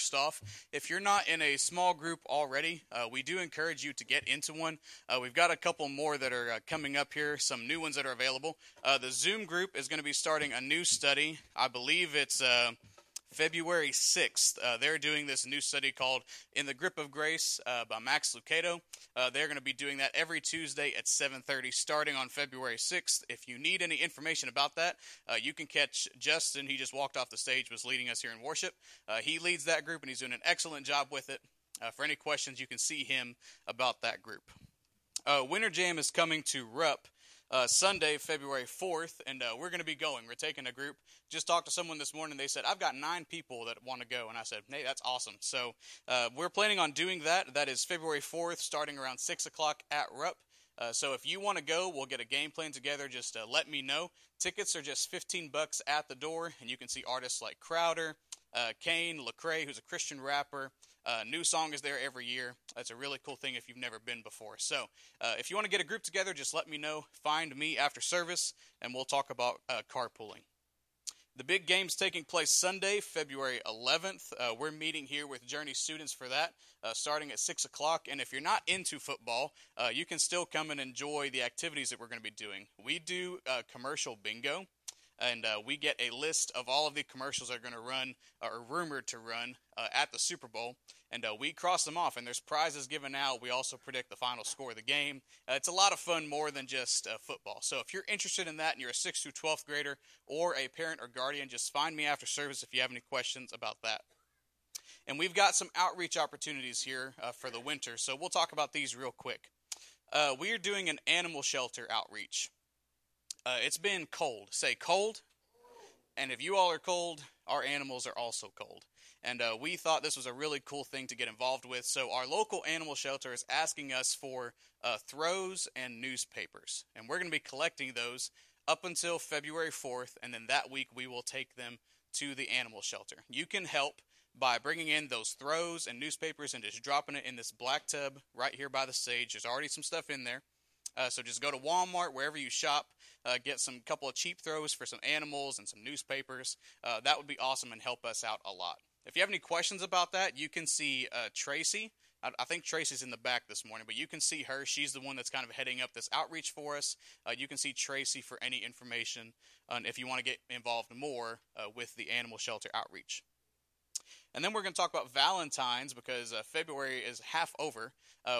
First off, if you're not in a small group already, uh, we do encourage you to get into one. Uh, we've got a couple more that are uh, coming up here, some new ones that are available. Uh, the Zoom group is going to be starting a new study. I believe it's uh, February 6th. Uh, they're doing this new study called In the Grip of Grace by Max Lucado. Uh, they're going to be doing that every Tuesday at 7.30 starting on February 6th. If you need any information about that, uh, you can catch Justin. He just walked off the stage, was leading us here in worship. Uh, he leads that group, and he's doing an excellent job with it. Uh, for any questions, you can see him about that group. Winter Jam is coming to Rupp uh, Sunday, February 4th, and uh, we're going to be going. We're taking a group. Just talked to someone this morning. They said, I've got nine people that want to go. And I said, hey, that's awesome. So uh, we're planning on doing that. That is February 4th, starting around 6 o'clock at Rupp. Uh, so if you want to go, we'll get a game plan together. Just uh, let me know. Tickets are just 15 bucks at the door, and you can see artists like Crowder, uh, Kane, Lecrae, who's a Christian rapper, uh, NewSong is there every year. That's a really cool thing if you've never been before. So, uh, if you want to get a group together, just let me know. Find me after service, and we'll talk about uh, carpooling. The big game's taking place Sunday, February 11th. Uh, we're meeting here with Journey students for that, uh, starting at 6 o'clock. And if you're not into football, uh, you can still come and enjoy the activities that we're going to be doing. We do commercial bingo and uh, we get a list of all of the commercials that are going to run or rumored to run uh, at the Super Bowl, and uh, we cross them off. And there's prizes given out. We also predict the final score of the game. Uh, it's a lot of fun, more than just uh, football. So if you're interested in that, and you're a 6th through 12th grader or a parent or guardian, just find me after service if you have any questions about that. And we've got some outreach opportunities here uh, for the winter, so we'll talk about these real quick. we are doing an animal shelter outreach. Uh, it's been cold. Say cold. And if you all are cold, our animals are also cold. And uh, we thought this was a really cool thing to get involved with. So our local animal shelter is asking us for uh, throws and newspapers. And we're going to be collecting those up until February 4th. And then that week we will take them to the animal shelter. You can help by bringing in those throws and newspapers and just dropping it in this black tub right here by the stage. There's already some stuff in there. Uh, so just go to Walmart, wherever you shop, uh, get some couple of cheap throws for some animals and some newspapers. Uh, that would be awesome and help us out a lot. If you have any questions about that, you can see uh, Tracy. I, I, think Tracy's in the back this morning, but you can see her. She's the one that's kind of heading up this outreach for us. Uh, you can see Tracy for any information if you want to get involved more uh, with the animal shelter outreach. And then we're going to talk about Valentine's because February is half over.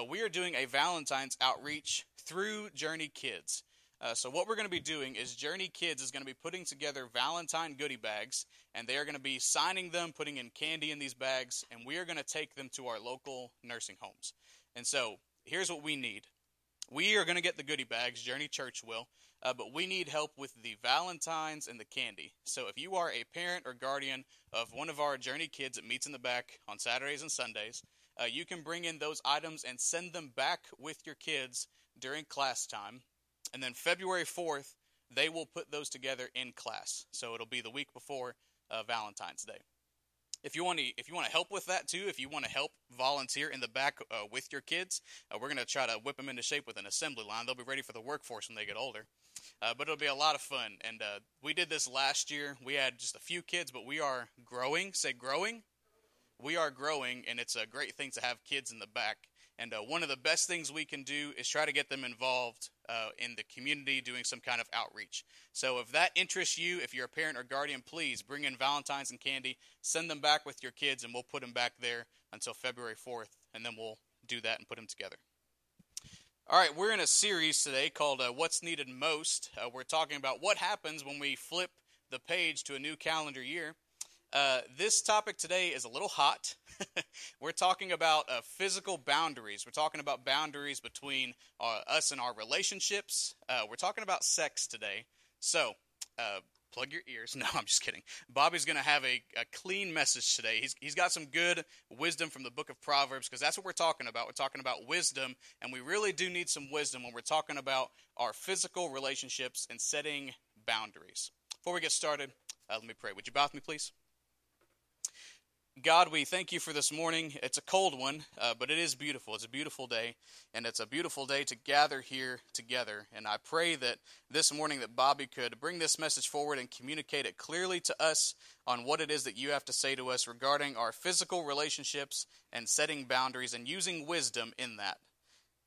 We are doing a Valentine's outreach through Journey Kids. Uh, so what we're going to be doing is Journey Kids is going to be putting together Valentine goodie bags, and they are going to be signing them, putting in candy in these bags, and we are going to take them to our local nursing homes. And so here's what we need. We are going to get the goodie bags, Journey Church will, uh, but we need help with the Valentines and the candy. So if you are a parent or guardian of one of our Journey kids that meets in the back on Saturdays and Sundays, uh, you can bring in those items and send them back with your kids during class time and then February 4th, they will put those together in class. So it'll be the week before uh, Valentine's Day. If you want to, if you want to help with that too, if you want to help volunteer in the back uh, with your kids, uh, we're going to try to whip them into shape with an assembly line. They'll be ready for the workforce when they get older. Uh, but it'll be a lot of fun. And uh, we did this last year. We had just a few kids, but we are growing. Say growing. We are growing, and it's a great thing to have kids in the back. And uh, one of the best things we can do is try to get them involved uh, in the community doing some kind of outreach. So if that interests you, if you're a parent or guardian, please bring in Valentine's and candy, send them back with your kids, and we'll put them back there until February 4th, and then we'll do that and put them together. All right, we're in a series today called uh, What's Needed Most. Uh, we're talking about what happens when we flip the page to a new calendar year. Uh, this topic today is a little hot. We're talking about uh, physical boundaries. We're talking about boundaries between uh, us and our relationships. Uh, we're talking about sex today. So, uh, plug your ears. No, I'm just kidding. Bobby's going to have a, a, clean message today. He's, he's got some good wisdom from the book of Proverbs because that's what we're talking about. We're talking about wisdom, and we really do need some wisdom when we're talking about our physical relationships and setting boundaries. Before we get started, let me pray. Would you bow with me, please? God, we thank you for this morning. It's a cold one, uh, but it is beautiful. It's a beautiful day, and it's a beautiful day to gather here together. And I pray that this morning that Bobby could bring this message forward and communicate it clearly to us on what it is that you have to say to us regarding our physical relationships and setting boundaries and using wisdom in that.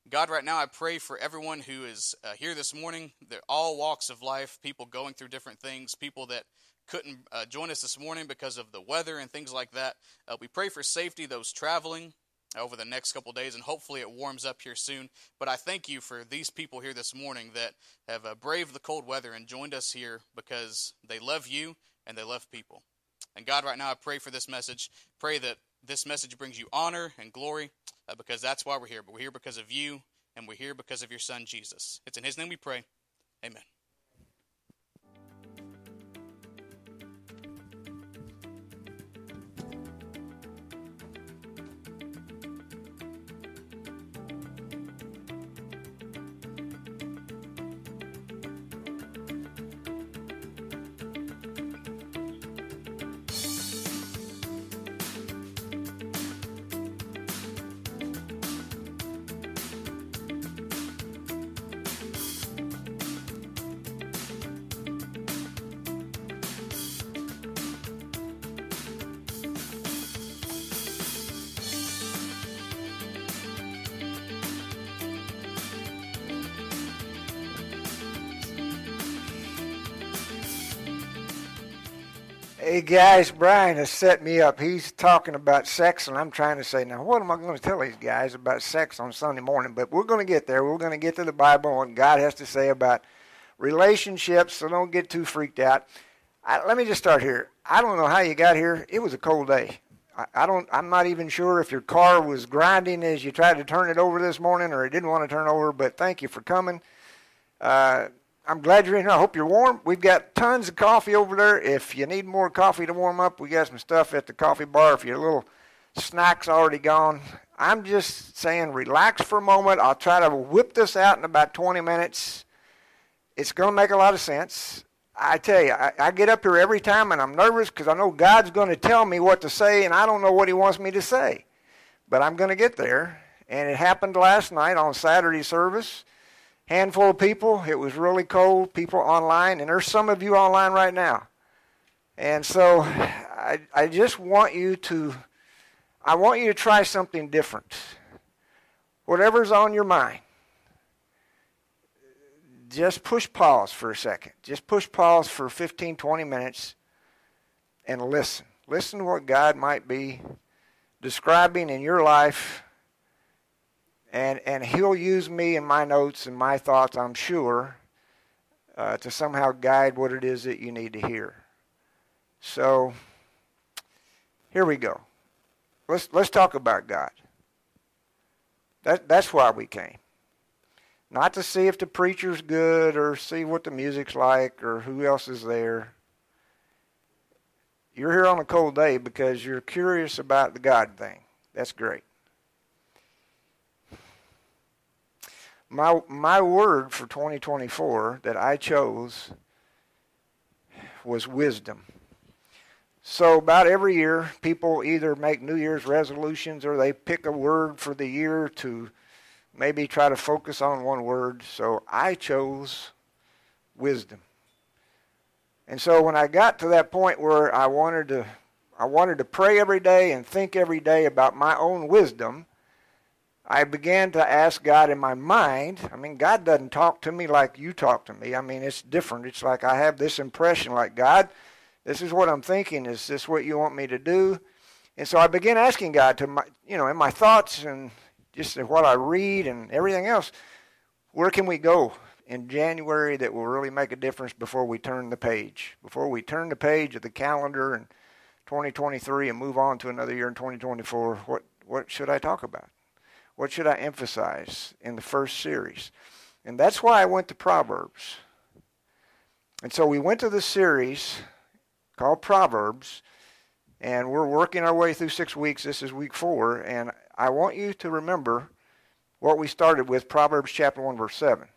God, right now I pray for everyone who is uh, here this morning, all walks of life, people going through different things, people that couldn't uh, join us this morning because of the weather and things like that. Uh, we pray for safety, those traveling over the next couple days, and hopefully it warms up here soon. But I thank you for these people here this morning that have uh, braved the cold weather and joined us here because they love you and they love people. And God, right now, I pray for this message. Pray that this message brings you honor and glory uh, because that's why we're here. But we're here because of you and we're here because of your son, Jesus. It's in his name we pray. Amen. Hey guys, Brian has set me up. He's talking about sex, and I'm trying to say, now what am I going to tell these guys about sex on Sunday morning? But we're going to get there. We're going to get to the Bible and what God has to say about relationships, so don't get too freaked out. I, let me just start here. I don't know how you got here. It was a cold day. I, I don't. I'm not even sure if your car was grinding as you tried to turn it over this morning, or it didn't want to turn over. But thank you for coming. Uh, I'm glad you're in here. I hope you're warm. We've got tons of coffee over there. If you need more coffee to warm up, we got some stuff at the coffee bar. If your little snack's already gone, I'm just saying relax for a moment. I'll try to whip this out in about 20 minutes. It's going to make a lot of sense. I tell you, I, I get up here every time and I'm nervous because I know God's going to tell me what to say and I don't know what He wants me to say. But I'm going to get there. And it happened last night on Saturday service handful of people. It was really cold, people online, and there's some of you online right now. And so I, I just want you to, I want you to try something different. Whatever's on your mind, just push pause for a second. Just push pause for 15, 20 minutes and listen. Listen to what God might be describing in your life and and he'll use me and my notes and my thoughts, I'm sure, uh, to somehow guide what it is that you need to hear. So here we go. Let's let's talk about God. That that's why we came. Not to see if the preacher's good or see what the music's like or who else is there. You're here on a cold day because you're curious about the God thing. That's great. My my word for 2024 that I chose was wisdom. So about every year, people either make New Year's resolutions or they pick a word for the year to maybe try to focus on one word. So I chose wisdom. And so when I got to that point where I wanted to I wanted to pray every day and think every day about my own wisdom, I began to ask God in my mind. I mean, God doesn't talk to me like you talk to me. I mean, it's different. It's like I have this impression like, God, this is what I'm thinking. Is this what you want me to do? And so I began asking God to my, you know, in my thoughts and just what I read and everything else, where can we go in January that will really make a difference before we turn the page? Before we turn the page of the calendar in 2023 and move on to another year in 2024, what, what should I talk about? What should I emphasize in the first series? And that's why I went to Proverbs. And so we went to this series called Proverbs, and we're working our way through six weeks. This is week four, and I want you to remember what we started with Proverbs chapter 1, verse 7.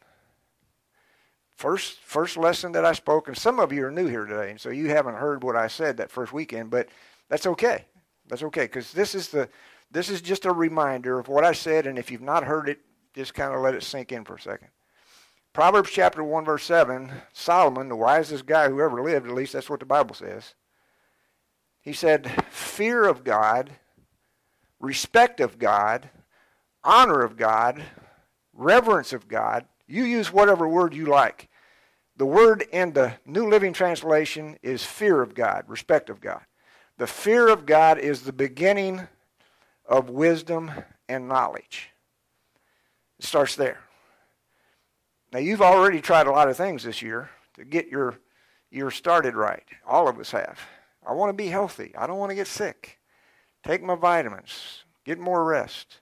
First, first lesson that I spoke, and some of you are new here today, and so you haven't heard what I said that first weekend, but that's okay. That's okay, because this is the this is just a reminder of what I said, and if you've not heard it, just kind of let it sink in for a second. Proverbs chapter 1, verse 7, Solomon, the wisest guy who ever lived, at least that's what the Bible says, he said, Fear of God, respect of God, honor of God, reverence of God. You use whatever word you like. The word in the New Living Translation is fear of God, respect of God. The fear of God is the beginning of wisdom and knowledge. It starts there. Now, you've already tried a lot of things this year to get your year started right. All of us have. I want to be healthy. I don't want to get sick. Take my vitamins. Get more rest.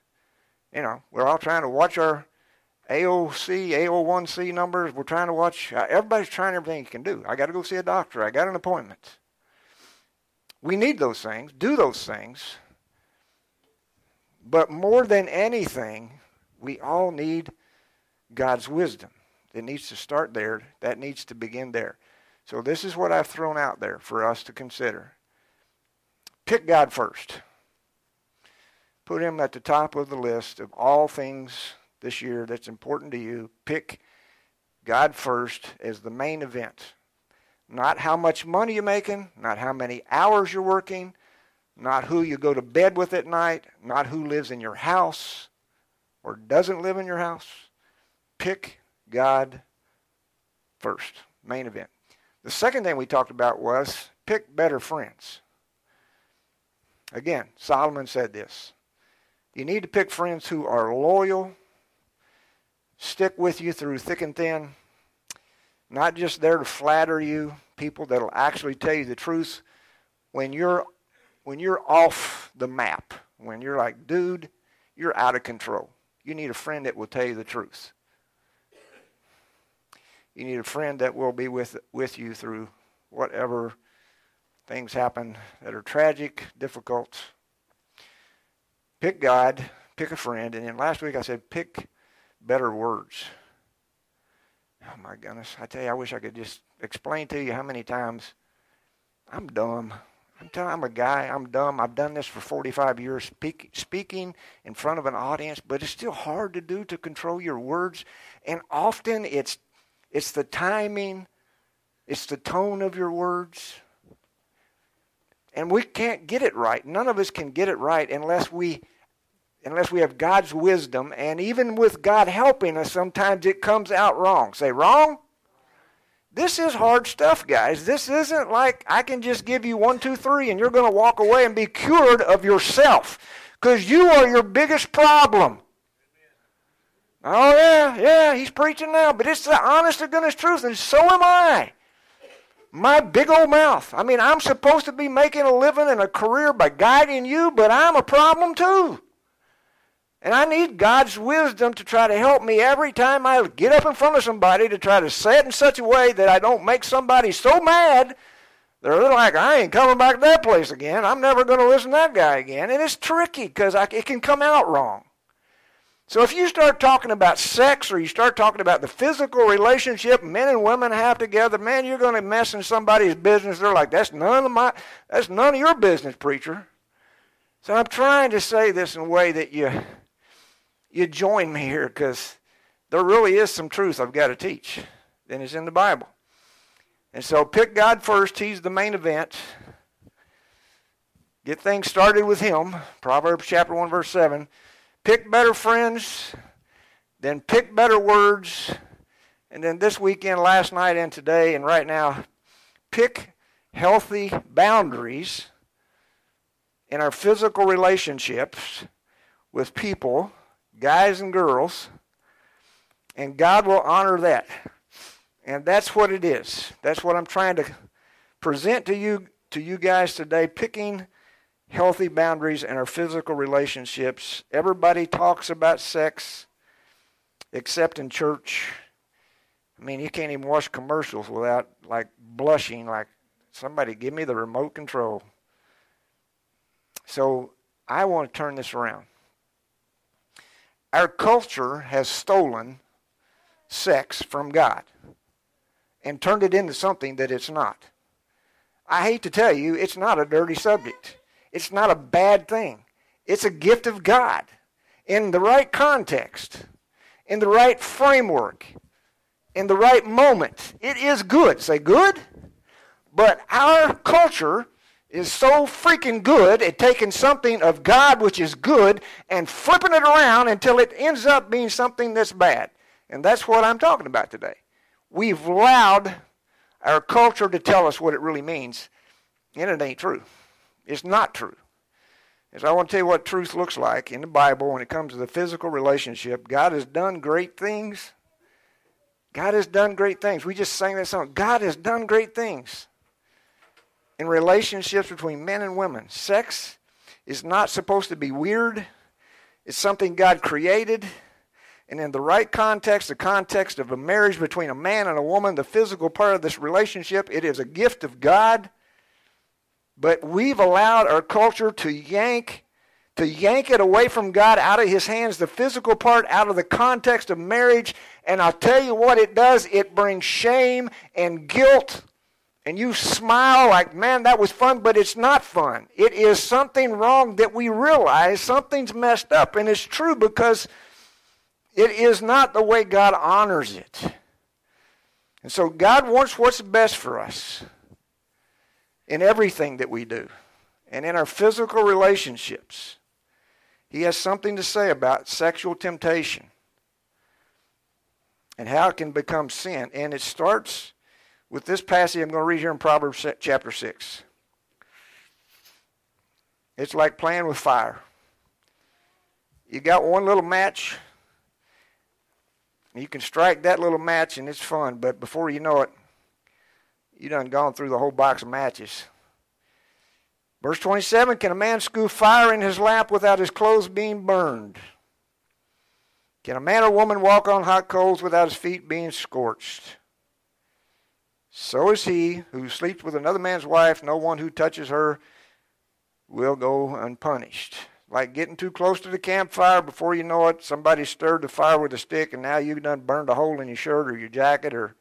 You know, we're all trying to watch our AOC, AO1C numbers. We're trying to watch. Uh, everybody's trying everything you can do. I got to go see a doctor. I got an appointment. We need those things. Do those things. But more than anything, we all need God's wisdom. It needs to start there. That needs to begin there. So this is what I've thrown out there for us to consider. Pick God first. Put him at the top of the list of all things this year that's important to you. Pick God first as the main event. Not how much money you're making, not how many hours you're working, not who you go to bed with at night, not who lives in your house or doesn't live in your house. Pick God first, main event. The second thing we talked about was pick better friends. Again, Solomon said this. You need to pick friends who are loyal, stick with you through thick and thin, not just there to flatter you, people that'll actually tell you the truth when you're when you're off the map, when you're like, dude, you're out of control. You need a friend that will tell you the truth. You need a friend that will be with with you through whatever things happen that are tragic, difficult. Pick God, pick a friend, and then last week I said pick better words. Oh my goodness. I tell you, I wish I could just explain to you how many times I'm dumb. I'm telling I'm a guy, I'm dumb. I've done this for 45 years, speak, speaking in front of an audience, but it's still hard to do to control your words. And often it's it's the timing, it's the tone of your words. And we can't get it right. None of us can get it right unless we unless we have God's wisdom, and even with God helping us, sometimes it comes out wrong. Say, wrong? This is hard stuff, guys. This isn't like I can just give you one, two, three, and you're going to walk away and be cured of yourself. Because you are your biggest problem. Oh, yeah, yeah, he's preaching now, but it's the honest to goodness truth, and so am I. My big old mouth. I mean, I'm supposed to be making a living and a career by guiding you, but I'm a problem too. And I need God's wisdom to try to help me every time I get up in front of somebody to try to say it in such a way that I don't make somebody so mad they're like, I ain't coming back to that place again. I'm never going to listen to that guy again. And it's tricky because it can come out wrong. So if you start talking about sex or you start talking about the physical relationship men and women have together, man, you're going to mess in somebody's business. They're like, that's none of my, that's none of your business, preacher. So I'm trying to say this in a way that you you join me here because there really is some truth I've got to teach. And it's in the Bible. And so pick God first. He's the main event. Get things started with Him. Proverbs chapter 1, verse 7. Pick better friends, then pick better words. And then this weekend, last night, and today, and right now, pick healthy boundaries in our physical relationships with people guys and girls, and God will honor that. And that's what it is. That's what I'm trying to present to you to you guys today, picking healthy boundaries in our physical relationships. Everybody talks about sex except in church. I mean, you can't even watch commercials without like blushing like somebody give me the remote control. So, I want to turn this around. Our culture has stolen sex from God and turned it into something that it's not. I hate to tell you, it's not a dirty subject. It's not a bad thing. It's a gift of God in the right context, in the right framework, in the right moment. It is good. Say good. But our culture is so freaking good at taking something of God which is good and flipping it around until it ends up being something that's bad. And that's what I'm talking about today. We've allowed our culture to tell us what it really means, and it ain't true. It's not true. As I want to tell you what truth looks like in the Bible when it comes to the physical relationship, God has done great things. God has done great things. We just sang that song. God has done great things in relationships between men and women. Sex is not supposed to be weird, it's something God created. And in the right context, the context of a marriage between a man and a woman, the physical part of this relationship, it is a gift of God. But we've allowed our culture to yank to yank it away from God out of his hands, the physical part out of the context of marriage. And I'll tell you what it does it brings shame and guilt. And you smile like, man, that was fun, but it's not fun. It is something wrong that we realize something's messed up. And it's true because it is not the way God honors it. And so God wants what's best for us in everything that we do and in our physical relationships. He has something to say about sexual temptation and how it can become sin. And it starts with this passage I'm going to read here in Proverbs chapter 6. It's like playing with fire. You got one little match you can strike that little match and it's fun, but before you know it, you done gone through the whole box of matches. Verse 27 Can a man scoop fire in his lap without his clothes being burned? Can a man or woman walk on hot coals without his feet being scorched? So is he who sleeps with another man's wife. No one who touches her will go unpunished. Like getting too close to the campfire before you know it somebody stirred the fire with a stick and now you've done burned a hole in your shirt or your jacket or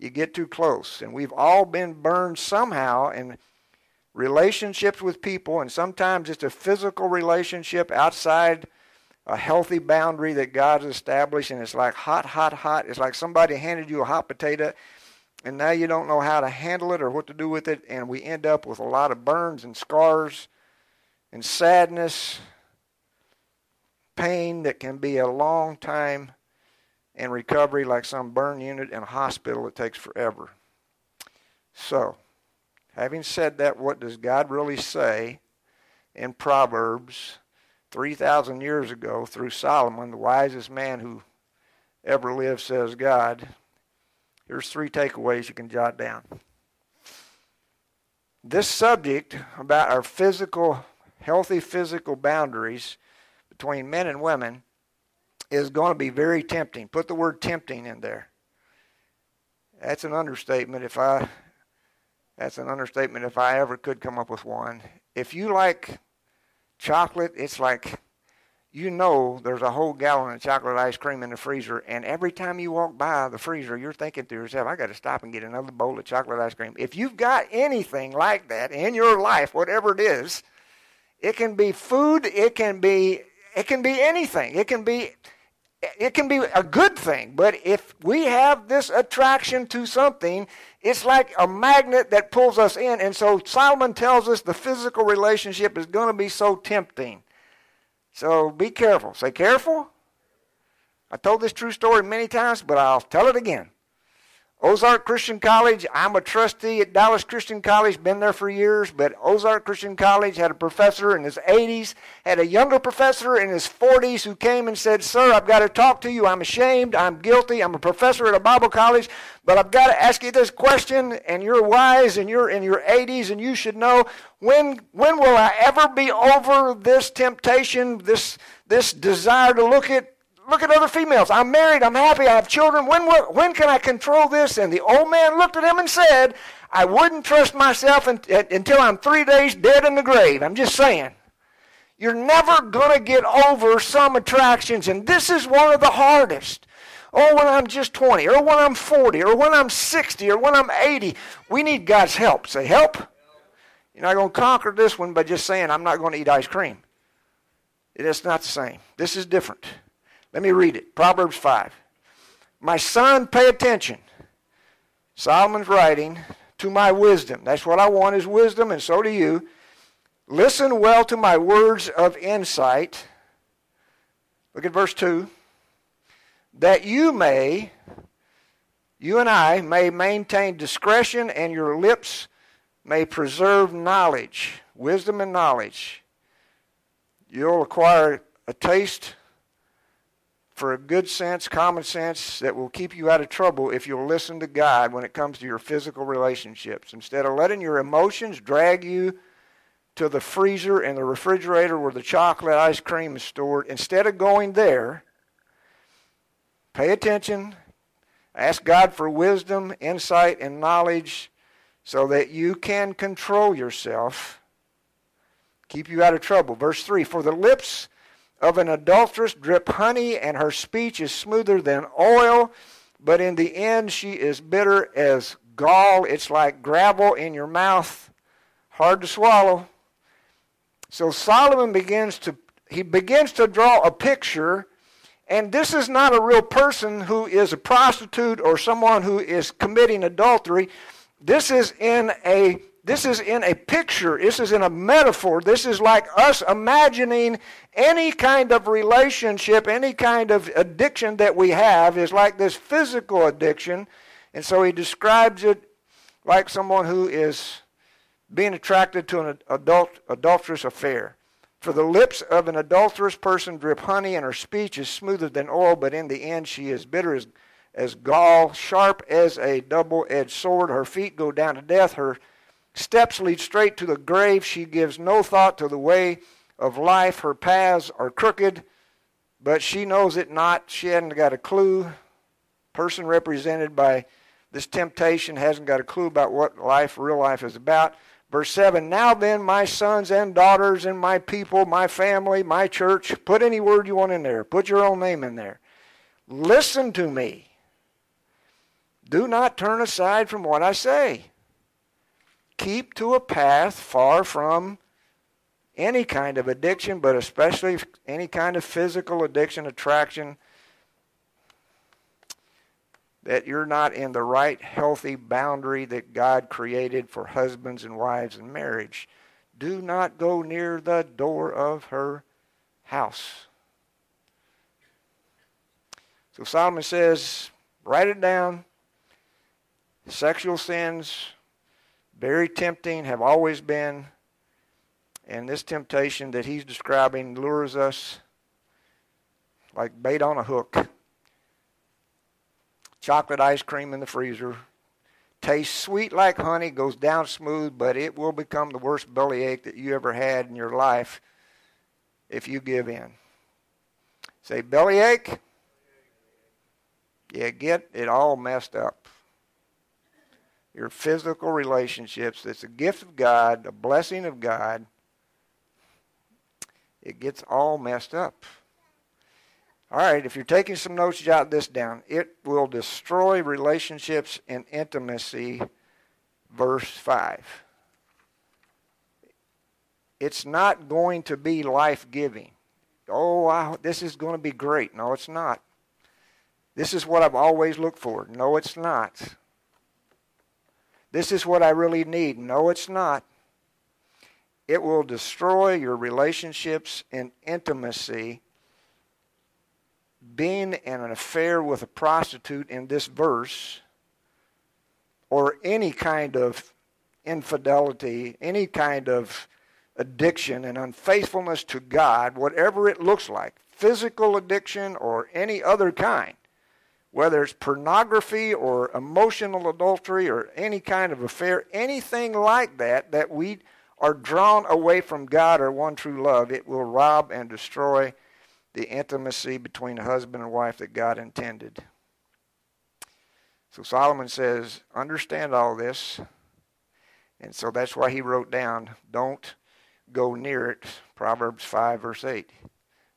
you get too close. And we've all been burned somehow in relationships with people and sometimes it's a physical relationship outside a healthy boundary that God has established and it's like hot hot hot. It's like somebody handed you a hot potato and now you don't know how to handle it or what to do with it and we end up with a lot of burns and scars and sadness, pain that can be a long time in recovery, like some burn unit in a hospital, it takes forever. So, having said that, what does God really say in Proverbs 3,000 years ago through Solomon, the wisest man who ever lived, says God? Here's three takeaways you can jot down. This subject about our physical healthy physical boundaries between men and women is going to be very tempting. Put the word tempting in there. That's an understatement if I that's an understatement if I ever could come up with one. If you like chocolate, it's like you know there's a whole gallon of chocolate ice cream in the freezer, and every time you walk by the freezer, you're thinking to yourself, I got to stop and get another bowl of chocolate ice cream. If you've got anything like that in your life, whatever it is, it can be food, it can be it can be anything. It can be it can be a good thing, but if we have this attraction to something, it's like a magnet that pulls us in. And so Solomon tells us the physical relationship is going to be so tempting. So be careful. Say careful. I told this true story many times, but I'll tell it again. Ozark Christian College, I'm a trustee at Dallas Christian College, been there for years, but Ozark Christian College had a professor in his 80s, had a younger professor in his 40s who came and said, Sir, I've got to talk to you. I'm ashamed. I'm guilty. I'm a professor at a Bible college, but I've got to ask you this question, and you're wise and you're in your 80s, and you should know when, when will I ever be over this temptation, this, this desire to look at look at other females. I'm married. I'm happy. I have children. When, when can I control this? And the old man looked at him and said, I wouldn't trust myself until I'm three days dead in the grave. I'm just saying. You're never going to get over some attractions, and this is one of the hardest. Oh, when I'm just 20, or when I'm 40, or when I'm 60, or when I'm 80, we need God's help. Say, help. You're not going to conquer this one by just saying, I'm not going to eat ice cream. It is not the same. This is different. Let me read it. Proverbs 5. My son, pay attention. Solomon's writing to my wisdom. That's what I want is wisdom, and so do you. Listen well to my words of insight. Look at verse 2. That you may, you and I, may maintain discretion, and your lips may preserve knowledge, wisdom and knowledge. You'll acquire a taste for a good sense, common sense that will keep you out of trouble if you'll listen to God when it comes to your physical relationships. Instead of letting your emotions drag you to the freezer and the refrigerator where the chocolate ice cream is stored, instead of going there, pay attention, ask God for wisdom, insight, and knowledge so that you can control yourself, keep you out of trouble. Verse 3 For the lips of an adulteress drip honey, and her speech is smoother than oil, but in the end she is bitter as gall. It's like gravel in your mouth, hard to swallow. So Solomon begins to he begins to draw a picture and this is not a real person who is a prostitute or someone who is committing adultery. This is in a this is in a picture. This is in a metaphor. This is like us imagining any kind of relationship, any kind of addiction that we have is like this physical addiction. And so he describes it like someone who is being attracted to an adult, adulterous affair. For the lips of an adulterous person drip honey, and her speech is smoother than oil, but in the end she is bitter as as gall, sharp as a double edged sword. Her feet go down to death. Her steps lead straight to the grave. She gives no thought to the way of life. Her paths are crooked, but she knows it not. She hasn't got a clue. Person represented by this temptation hasn't got a clue about what life, real life, is about. Verse 7 Now then, my sons and daughters, and my people, my family, my church, put any word you want in there. Put your own name in there. Listen to me. Do not turn aside from what I say. Keep to a path far from any kind of addiction, but especially any kind of physical addiction, attraction, that you're not in the right healthy boundary that God created for husbands and wives and marriage. Do not go near the door of her house. So Solomon says, write it down, Sexual sins, very tempting, have always been. And this temptation that he's describing lures us like bait on a hook. Chocolate ice cream in the freezer. Tastes sweet like honey, goes down smooth, but it will become the worst bellyache that you ever had in your life if you give in. Say, bellyache? Yeah, get it all messed up your physical relationships. It's a gift of God, a blessing of God. It gets all messed up. All right, if you're taking some notes, jot this down. It will destroy relationships and intimacy, verse 5. It's not going to be life giving. Oh, this is going to be great. No, it's not. This is what I've always looked for. No, it's not. This is what I really need. No, it's not. It will destroy your relationships and intimacy. Being in an affair with a prostitute in this verse, or any kind of infidelity, any kind of addiction and unfaithfulness to God, whatever it looks like, physical addiction or any other kind, whether it's pornography or emotional adultery or any kind of affair, anything like that, that we are drawn away from God or one true love, it will rob and destroy the intimacy between a husband and wife that God intended. So Solomon says, understand all this. And so that's why he wrote down, don't go near it, Proverbs 5, verse 8.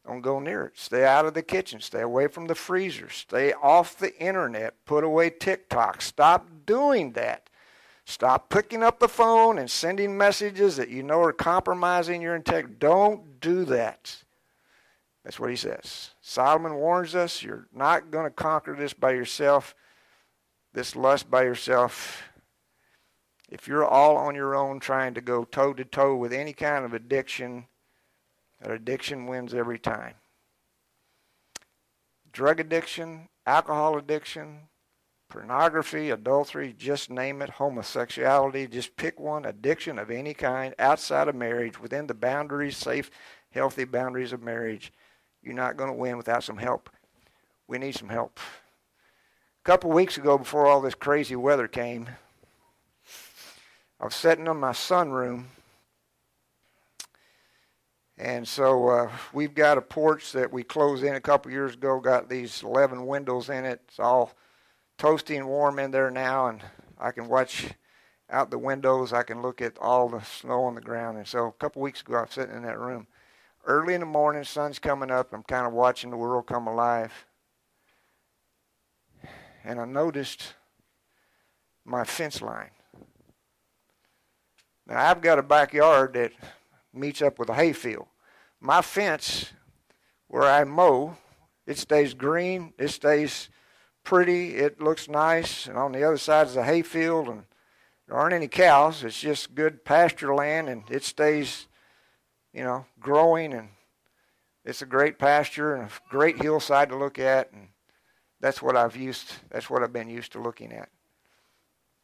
Don't go near it. Stay out of the kitchen. Stay away from the freezer. Stay off the internet. Put away TikTok. Stop doing that. Stop picking up the phone and sending messages that you know are compromising your integrity. Don't do that. That's what he says. Solomon warns us you're not going to conquer this by yourself, this lust by yourself. If you're all on your own trying to go toe to toe with any kind of addiction, addiction wins every time. Drug addiction, alcohol addiction, pornography, adultery, just name it, homosexuality, just pick one, addiction of any kind outside of marriage, within the boundaries, safe, healthy boundaries of marriage you're not going to win without some help. We need some help. A couple of weeks ago, before all this crazy weather came, I was sitting in my sunroom. And so uh, we've got a porch that we closed in a couple years ago, got these 11 windows in it. It's all toasty and warm in there now, and I can watch out the windows. I can look at all the snow on the ground. And so a couple weeks ago, I was sitting in that room early in the morning, sun's coming up. I'm kind of watching the world come alive. And I noticed my fence line. Now, I've got a backyard that meets up with a hayfield. My fence, where I mow, it stays green, it stays pretty, it looks nice, and on the other side is a hayfield, and there aren't any cows. It's just good pasture land, and it stays you know, growing, and it's a great pasture and a great hillside to look at, and that's what I've used. That's what I've been used to looking at.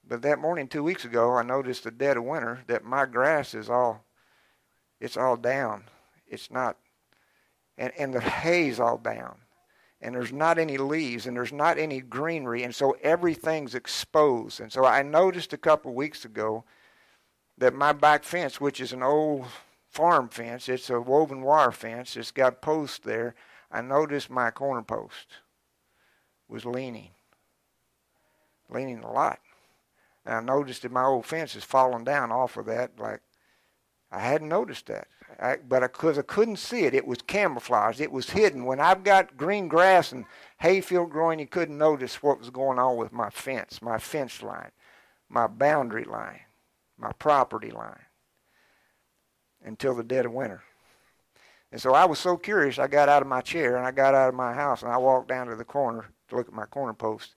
But that morning, two weeks ago, I noticed the dead of winter that my grass is all, it's all down. It's not, and and the hay's all down, and there's not any leaves, and there's not any greenery, and so everything's exposed. And so I noticed a couple weeks ago that my back fence, which is an old farm fence. It's a woven wire fence. It's got posts there. I noticed my corner post was leaning, leaning a lot. And I noticed that my old fence is falling down off of that. Like I hadn't noticed that, I, but because I, I couldn't see it, it was camouflaged. It was hidden. When I've got green grass and hayfield growing, you couldn't notice what was going on with my fence, my fence line, my boundary line, my property line until the dead of winter. And so I was so curious, I got out of my chair and I got out of my house and I walked down to the corner to look at my corner post.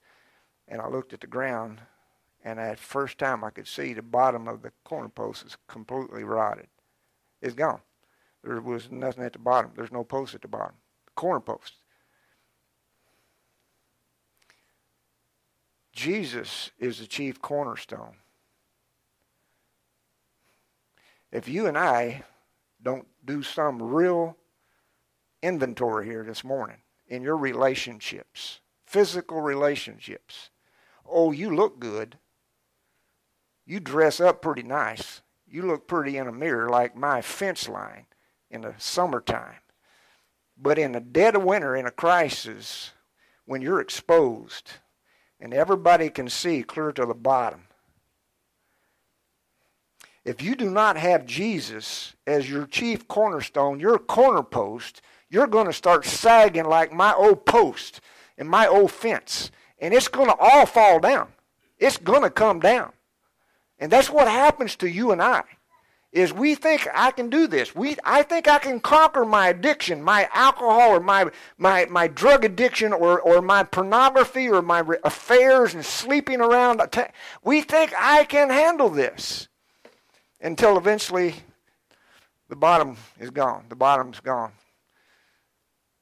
And I looked at the ground, and at first time I could see the bottom of the corner post is completely rotted. It's gone. There was nothing at the bottom. There's no post at the bottom. The corner post. Jesus is the chief cornerstone. if you and I don't do some real inventory here this morning in your relationships, physical relationships, oh, you look good. You dress up pretty nice. You look pretty in a mirror like my fence line in the summertime. But in the dead of winter, in a crisis, when you're exposed and everybody can see clear to the bottom, if you do not have Jesus as your chief cornerstone, your corner post, you're going to start sagging like my old post and my old fence. And it's going to all fall down. It's going to come down. And that's what happens to you and I. Is we think I can do this. We, I think I can conquer my addiction, my alcohol or my, my, my drug addiction or, or my pornography or my affairs and sleeping around. We think I can handle this until eventually the bottom is gone. The bottom's gone.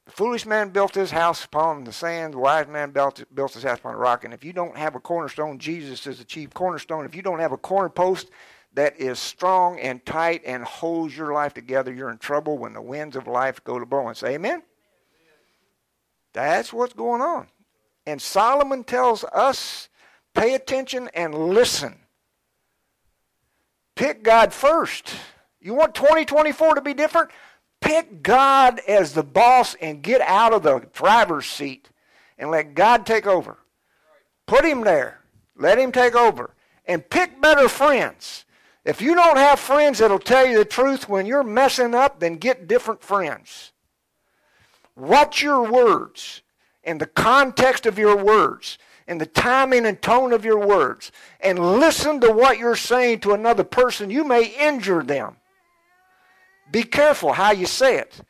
The foolish man built his house upon the sand. The wise man built, built his house upon a rock. And if you don't have a cornerstone, Jesus is the chief cornerstone. If you don't have a corner post that is strong and tight and holds your life together, you're in trouble when the winds of life go to blowing. Say amen? That's what's going on. And Solomon tells us pay attention and listen. Pick God first. You want 2024 to be different? Pick God as the boss and get out of the driver's seat and let God take over. Put him there. Let him take over. And pick better friends. If you don't have friends that'll tell you the truth when you're messing up, then get different friends. Watch your words and the context of your words. and the timing and tone of your words and listen to what you're saying to another person. You may injure them. Be careful how you say it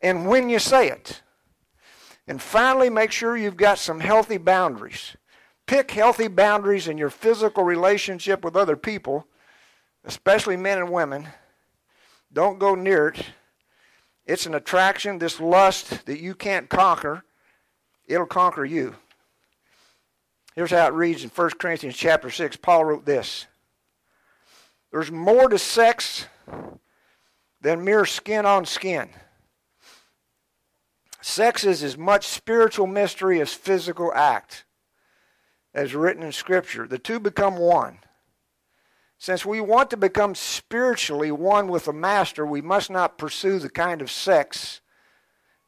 and when you say it. And finally, make sure you've got some healthy boundaries. Pick healthy boundaries in your physical relationship with other people, especially men and women. Don't go near it. It's an attraction, this lust that you can't conquer. It'll conquer you. Here's how it reads in 1 Corinthians chapter 6. Paul wrote this. There's more to sex than mere skin on skin. Sex is as much spiritual mystery as physical act, as written in Scripture. The two become one. Since we want to become spiritually one with the Master, we must not pursue the kind of sex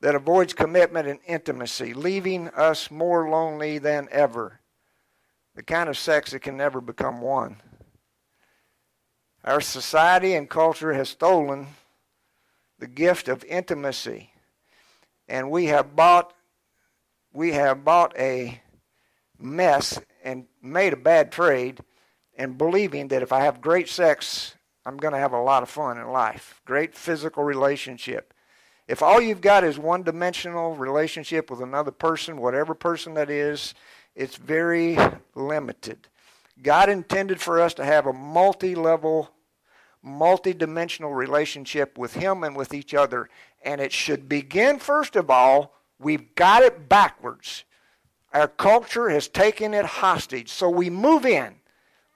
that avoids commitment and intimacy, leaving us more lonely than ever. The kind of sex that can never become one. Our society and culture has stolen the gift of intimacy. And we have bought we have bought a mess and made a bad trade and believing that if I have great sex, I'm going to have a lot of fun in life. Great physical relationship. If all you've got is one dimensional relationship with another person, whatever person that is, it's very limited. God intended for us to have a multi level, multi dimensional relationship with Him and with each other. And it should begin, first of all, we've got it backwards. Our culture has taken it hostage. So we move in.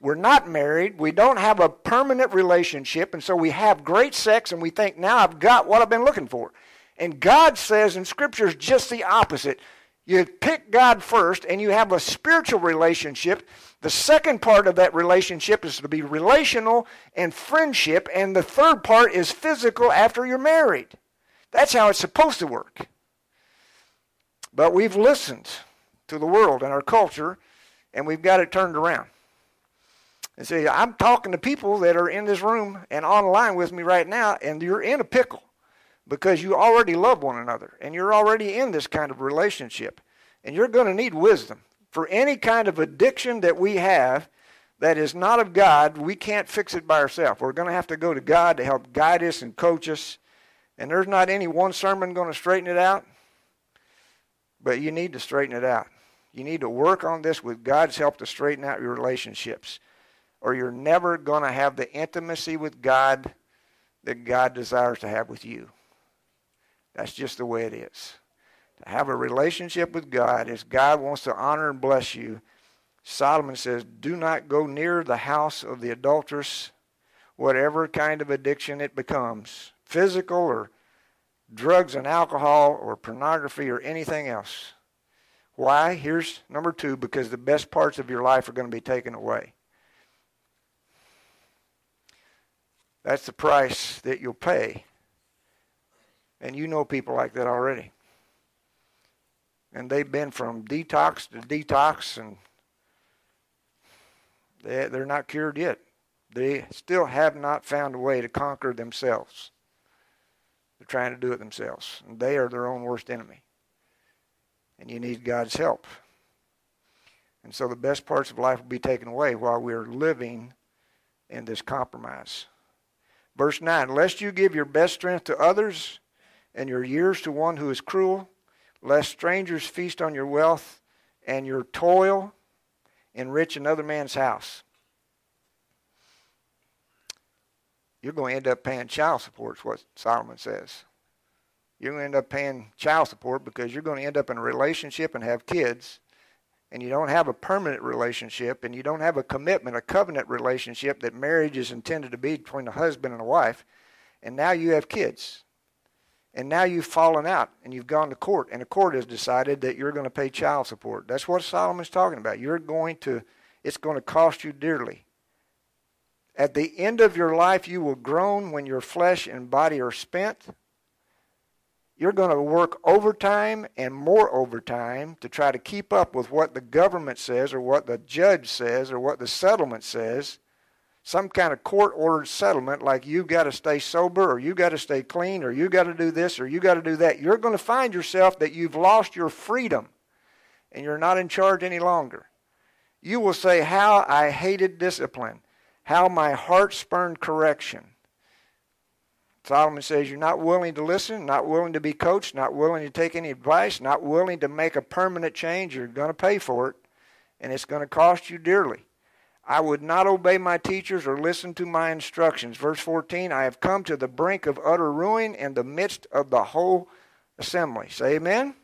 We're not married. We don't have a permanent relationship. And so we have great sex and we think, now I've got what I've been looking for. And God says in Scripture is just the opposite. You pick God first and you have a spiritual relationship. The second part of that relationship is to be relational and friendship. And the third part is physical after you're married. That's how it's supposed to work. But we've listened to the world and our culture and we've got it turned around. And see, I'm talking to people that are in this room and online with me right now, and you're in a pickle because you already love one another and you're already in this kind of relationship. And you're going to need wisdom. For any kind of addiction that we have that is not of God, we can't fix it by ourselves. We're going to have to go to God to help guide us and coach us. And there's not any one sermon going to straighten it out, but you need to straighten it out. You need to work on this with God's help to straighten out your relationships or you're never going to have the intimacy with God that God desires to have with you. That's just the way it is. To have a relationship with God as God wants to honor and bless you, Solomon says, do not go near the house of the adulteress, whatever kind of addiction it becomes, physical or drugs and alcohol or pornography or anything else. Why? Here's number two because the best parts of your life are going to be taken away. That's the price that you'll pay. And you know people like that already. And they've been from detox to detox, and they, they're not cured yet. They still have not found a way to conquer themselves. They're trying to do it themselves. And they are their own worst enemy. And you need God's help. And so the best parts of life will be taken away while we're living in this compromise. Verse 9 Lest you give your best strength to others and your years to one who is cruel, lest strangers feast on your wealth and your toil enrich another man's house. You're going to end up paying child support, is what Solomon says. You're going to end up paying child support because you're going to end up in a relationship and have kids and you don't have a permanent relationship and you don't have a commitment, a covenant relationship that marriage is intended to be between a husband and a wife, and now you have kids. And now you've fallen out and you've gone to court, and the court has decided that you're going to pay child support. That's what Solomon's talking about. You're going to, it's going to cost you dearly. At the end of your life, you will groan when your flesh and body are spent you're going to work overtime and more overtime to try to keep up with what the government says or what the judge says or what the settlement says. Some kind of court ordered settlement like you got to stay sober or you got to stay clean or you got to do this or you got to do that. You're going to find yourself that you've lost your freedom and you're not in charge any longer. You will say, How I hated discipline, how my heart spurned correction. Solomon says, You're not willing to listen, not willing to be coached, not willing to take any advice, not willing to make a permanent change. You're going to pay for it, and it's going to cost you dearly. I would not obey my teachers or listen to my instructions. Verse 14 I have come to the brink of utter ruin in the midst of the whole assembly. Say amen.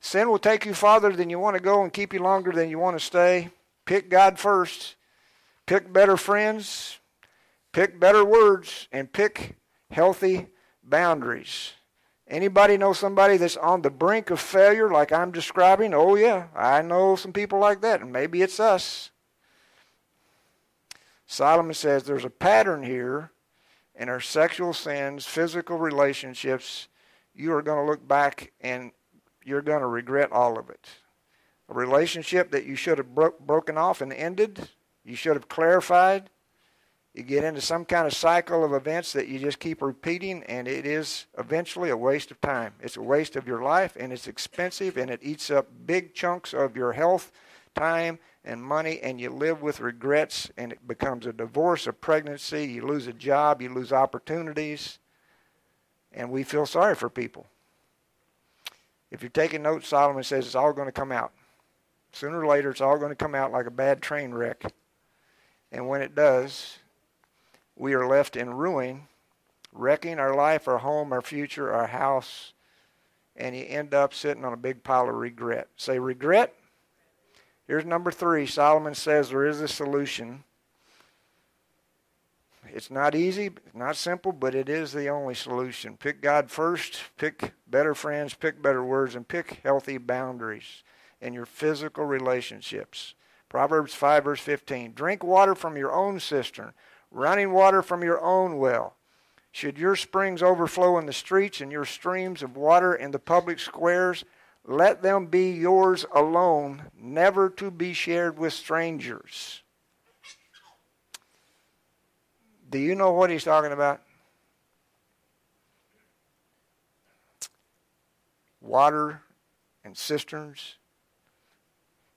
Sin will take you farther than you want to go and keep you longer than you want to stay. Pick God first. Pick better friends. Pick better words. And pick healthy boundaries. Anybody know somebody that's on the brink of failure like I'm describing? Oh, yeah, I know some people like that, and maybe it's us. Solomon says there's a pattern here in our sexual sins, physical relationships. You are going to look back and you're going to regret all of it. A relationship that you should have bro- broken off and ended, you should have clarified. You get into some kind of cycle of events that you just keep repeating, and it is eventually a waste of time. It's a waste of your life, and it's expensive, and it eats up big chunks of your health, time, and money and you live with regrets and it becomes a divorce, a pregnancy, you lose a job, you lose opportunities, and we feel sorry for people. If you're taking notes, Solomon says it's all going to come out. Sooner or later, it's all going to come out like a bad train wreck. And when it does, we are left in ruin, wrecking our life, our home, our future, our house, and you end up sitting on a big pile of regret. Say, regret Here's number three Solomon says there is a solution. It's not easy, not simple, but it is the only solution. Pick God first, pick better friends, pick better words, and pick healthy boundaries in your physical relationships. Proverbs 5, verse 15. Drink water from your own cistern, running water from your own well. Should your springs overflow in the streets and your streams of water in the public squares, let them be yours alone, never to be shared with strangers. Do you know what he's talking about? Water and cisterns.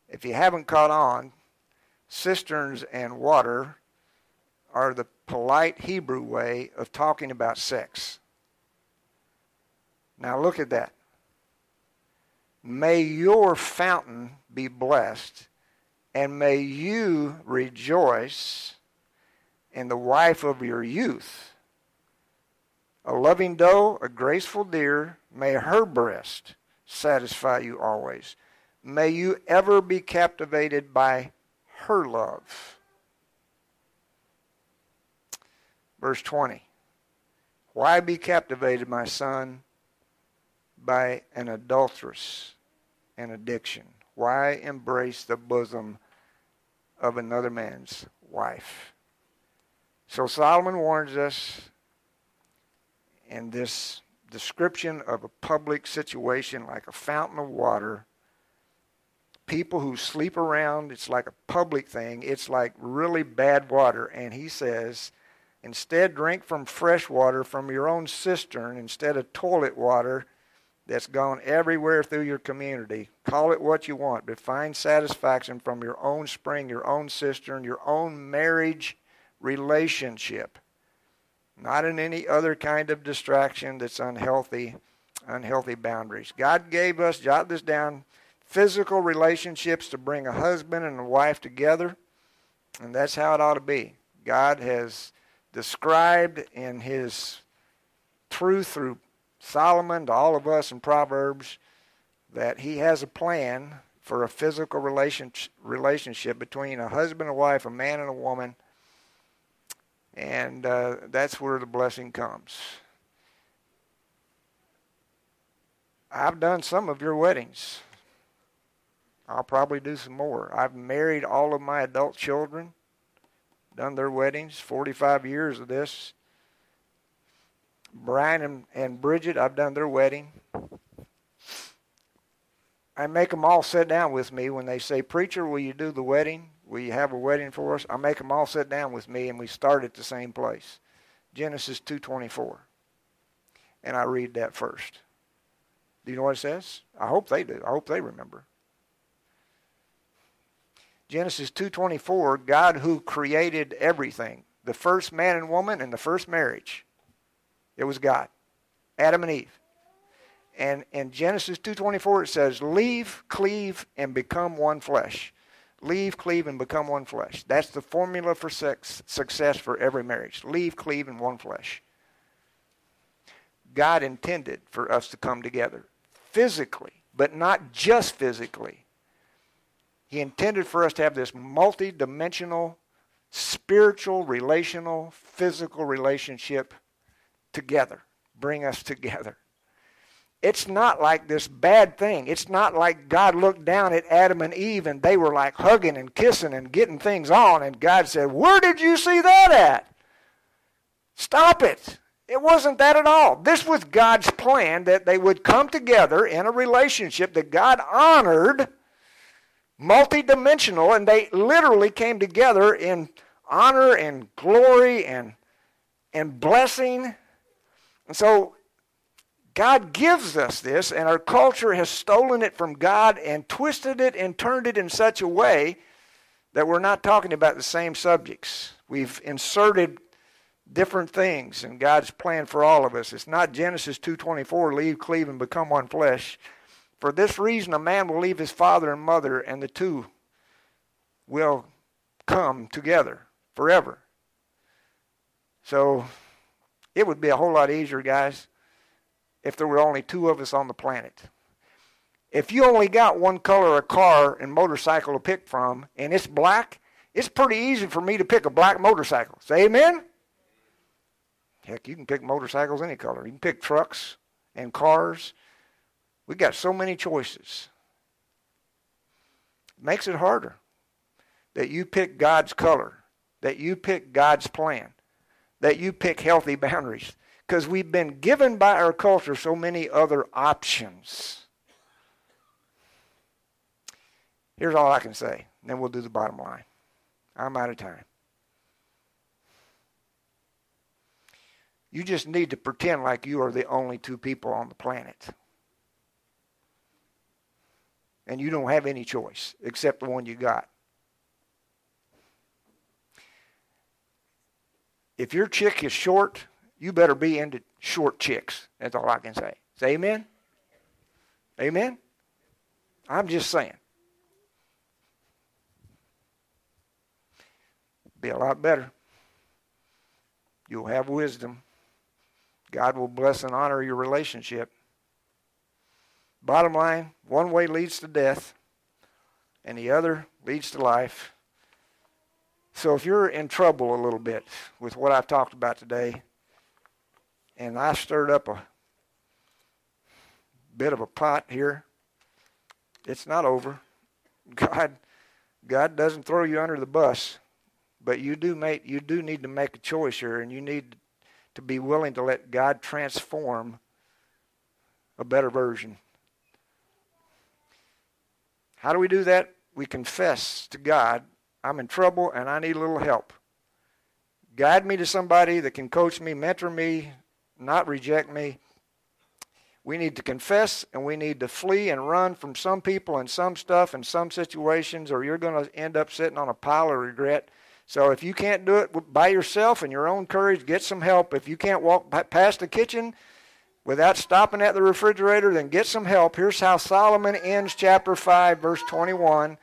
If you haven't caught on, cisterns and water are the polite Hebrew way of talking about sex. Now look at that. May your fountain be blessed, and may you rejoice in the wife of your youth. A loving doe, a graceful deer, may her breast satisfy you always. May you ever be captivated by her love. Verse 20. Why be captivated, my son, by an adulteress? And addiction? Why embrace the bosom of another man's wife? So Solomon warns us in this description of a public situation like a fountain of water. People who sleep around, it's like a public thing. It's like really bad water. And he says, instead, drink from fresh water from your own cistern instead of toilet water that's gone everywhere through your community. Call it what you want, but find satisfaction from your own spring, your own cistern, your own marriage relationship. Not in any other kind of distraction that's unhealthy, unhealthy boundaries. God gave us, jot this down, physical relationships to bring a husband and a wife together, and that's how it ought to be. God has described in His truth through Solomon to all of us in Proverbs that he has a plan for a physical relationship between a husband and wife, a man and a woman, and uh, that's where the blessing comes. I've done some of your weddings. I'll probably do some more. I've married all of my adult children, done their weddings, 45 years of this. Brian and, and Bridget, I've done their wedding. I make them all sit down with me when they say, Preacher, will you do the wedding? Will you have a wedding for us? I make them all sit down with me and we start at the same place. Genesis 2.24. And I read that first. Do you know what it says? I hope they do. I hope they remember. Genesis 2:24, God who created everything, the first man and woman and the first marriage. It was God. Adam and Eve. And in Genesis 2:24 it says, "Leave, cleave and become one flesh." Leave, cleave and become one flesh. That's the formula for sex, success for every marriage. Leave, cleave and one flesh. God intended for us to come together physically, but not just physically. He intended for us to have this multi-dimensional spiritual, relational, physical relationship together. Bring us together. It's not like this bad thing. It's not like God looked down at Adam and Eve and they were like hugging and kissing and getting things on, and God said, Where did you see that at? Stop it. It wasn't that at all. This was God's plan that they would come together in a relationship that God honored, multidimensional, and they literally came together in honor and glory and, and blessing. And so God gives us this, and our culture has stolen it from God and twisted it and turned it in such a way that we're not talking about the same subjects. We've inserted different things in God's plan for all of us. It's not Genesis 2:24, leave, cleave, and become one flesh. For this reason, a man will leave his father and mother, and the two will come together forever. So it would be a whole lot easier, guys, if there were only two of us on the planet. If you only got one color of car and motorcycle to pick from, and it's black, it's pretty easy for me to pick a black motorcycle. Say amen? Heck, you can pick motorcycles any color. You can pick trucks and cars. We got so many choices. Makes it harder that you pick God's color, that you pick God's plan, that you pick healthy boundaries. Because we've been given by our culture so many other options. Here's all I can say, then we'll do the bottom line. I'm out of time. You just need to pretend like you are the only two people on the planet. And you don't have any choice except the one you got. If your chick is short, you better be into short chicks. That's all I can say. Say amen? Amen? I'm just saying. Be a lot better. You'll have wisdom. God will bless and honor your relationship. Bottom line one way leads to death, and the other leads to life. So if you're in trouble a little bit with what I've talked about today, and I stirred up a bit of a pot here, it's not over. God God doesn't throw you under the bus, but you do make you do need to make a choice here and you need to be willing to let God transform a better version. How do we do that? We confess to God, I'm in trouble and I need a little help. Guide me to somebody that can coach me, mentor me, not reject me. We need to confess and we need to flee and run from some people and some stuff and some situations, or you're going to end up sitting on a pile of regret so if you can't do it by yourself and your own courage, get some help. If you can't walk past the kitchen without stopping at the refrigerator, then get some help. Here's how Solomon ends chapter 5, verse 21.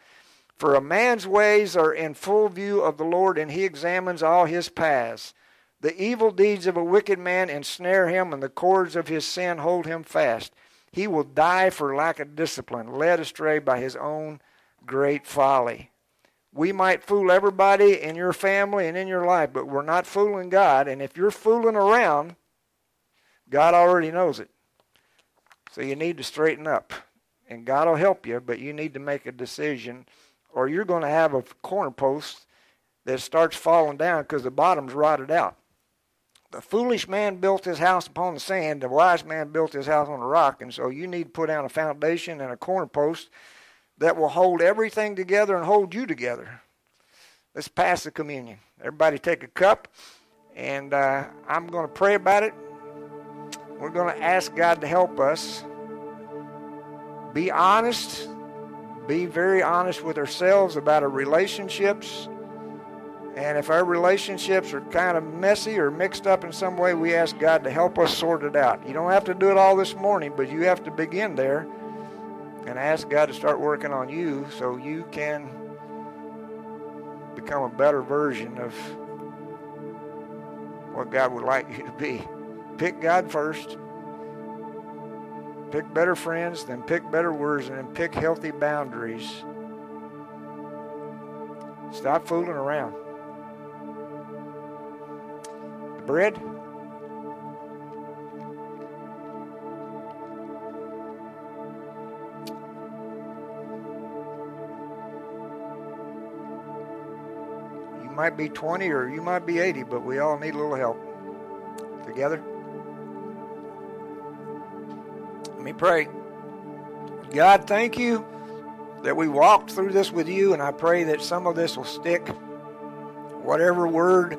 For a man's ways are in full view of the Lord, and he examines all his paths. The evil deeds of a wicked man ensnare him, and the cords of his sin hold him fast. He will die for lack of discipline, led astray by his own great folly. We might fool everybody in your family and in your life, but we're not fooling God. And if you're fooling around, God already knows it. So you need to straighten up. And God will help you, but you need to make a decision, or you're going to have a corner post that starts falling down because the bottom's rotted out. The foolish man built his house upon the sand, the wise man built his house on a rock, and so you need to put down a foundation and a corner post that will hold everything together and hold you together. Let's pass the communion. Everybody take a cup, and uh, I'm going to pray about it. We're going to ask God to help us. Be honest. Be very honest with ourselves about our relationships. And if our relationships are kind of messy or mixed up in some way, we ask God to help us sort it out. You don't have to do it all this morning, but you have to begin there and ask God to start working on you so you can become a better version of what God would like you to be. Pick God first. Pick better friends, then pick better words, and then pick healthy boundaries. Stop fooling around. The bread. You might be 20 or you might be 80, but we all need a little help. Together? Me pray. God, thank you that we walked through this with you, and I pray that some of this will stick. Whatever word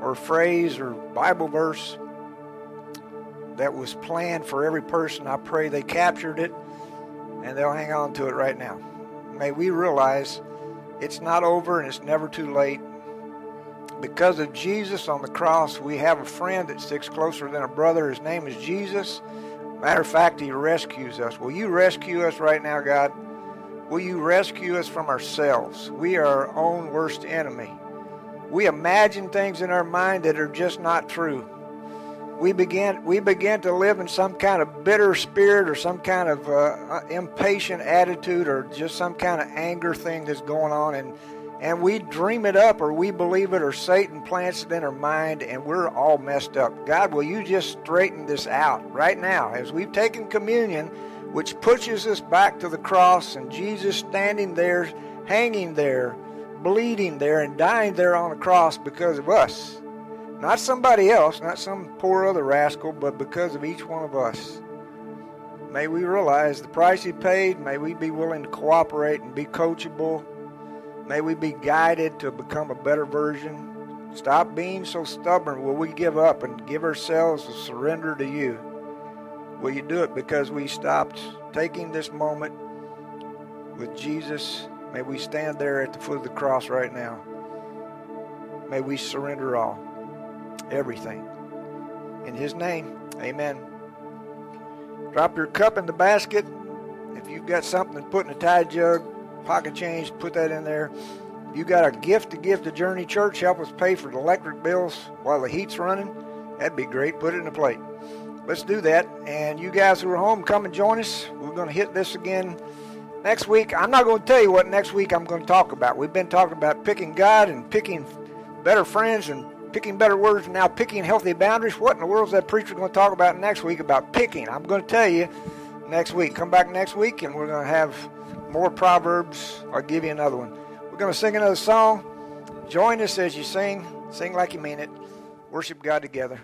or phrase or Bible verse that was planned for every person, I pray they captured it and they'll hang on to it right now. May we realize it's not over and it's never too late. Because of Jesus on the cross, we have a friend that sticks closer than a brother. His name is Jesus. Matter of fact, He rescues us. Will you rescue us right now, God? Will you rescue us from ourselves? We are our own worst enemy. We imagine things in our mind that are just not true. We begin, we begin to live in some kind of bitter spirit or some kind of uh, impatient attitude or just some kind of anger thing that's going on. And and we dream it up or we believe it or Satan plants it in our mind and we're all messed up. God, will you just straighten this out right now as we've taken communion, which pushes us back to the cross and Jesus standing there, hanging there, bleeding there, and dying there on the cross because of us. Not somebody else, not some poor other rascal, but because of each one of us. May we realize the price he paid. May we be willing to cooperate and be coachable May we be guided to become a better version. Stop being so stubborn. Will we give up and give ourselves a surrender to you? Will you do it because we stopped taking this moment with Jesus? May we stand there at the foot of the cross right now. May we surrender all, everything. In His name, amen. Drop your cup in the basket. If you've got something to put in a tide jug, pocket change, put that in there. You got a gift to give to Journey Church, help us pay for the electric bills while the heat's running. That'd be great. Put it in a plate. Let's do that. And you guys who are home, come and join us. We're going to hit this again next week. I'm not going to tell you what next week I'm going to talk about. We've been talking about picking God and picking better friends and picking better words and now picking healthy boundaries. What in the world is that preacher going to talk about next week about picking? I'm going to tell you next week. Come back next week and we're going to have more Proverbs. I'll give you another one. We're going to sing another song. Join us as you sing. Sing like you mean it. Worship God together.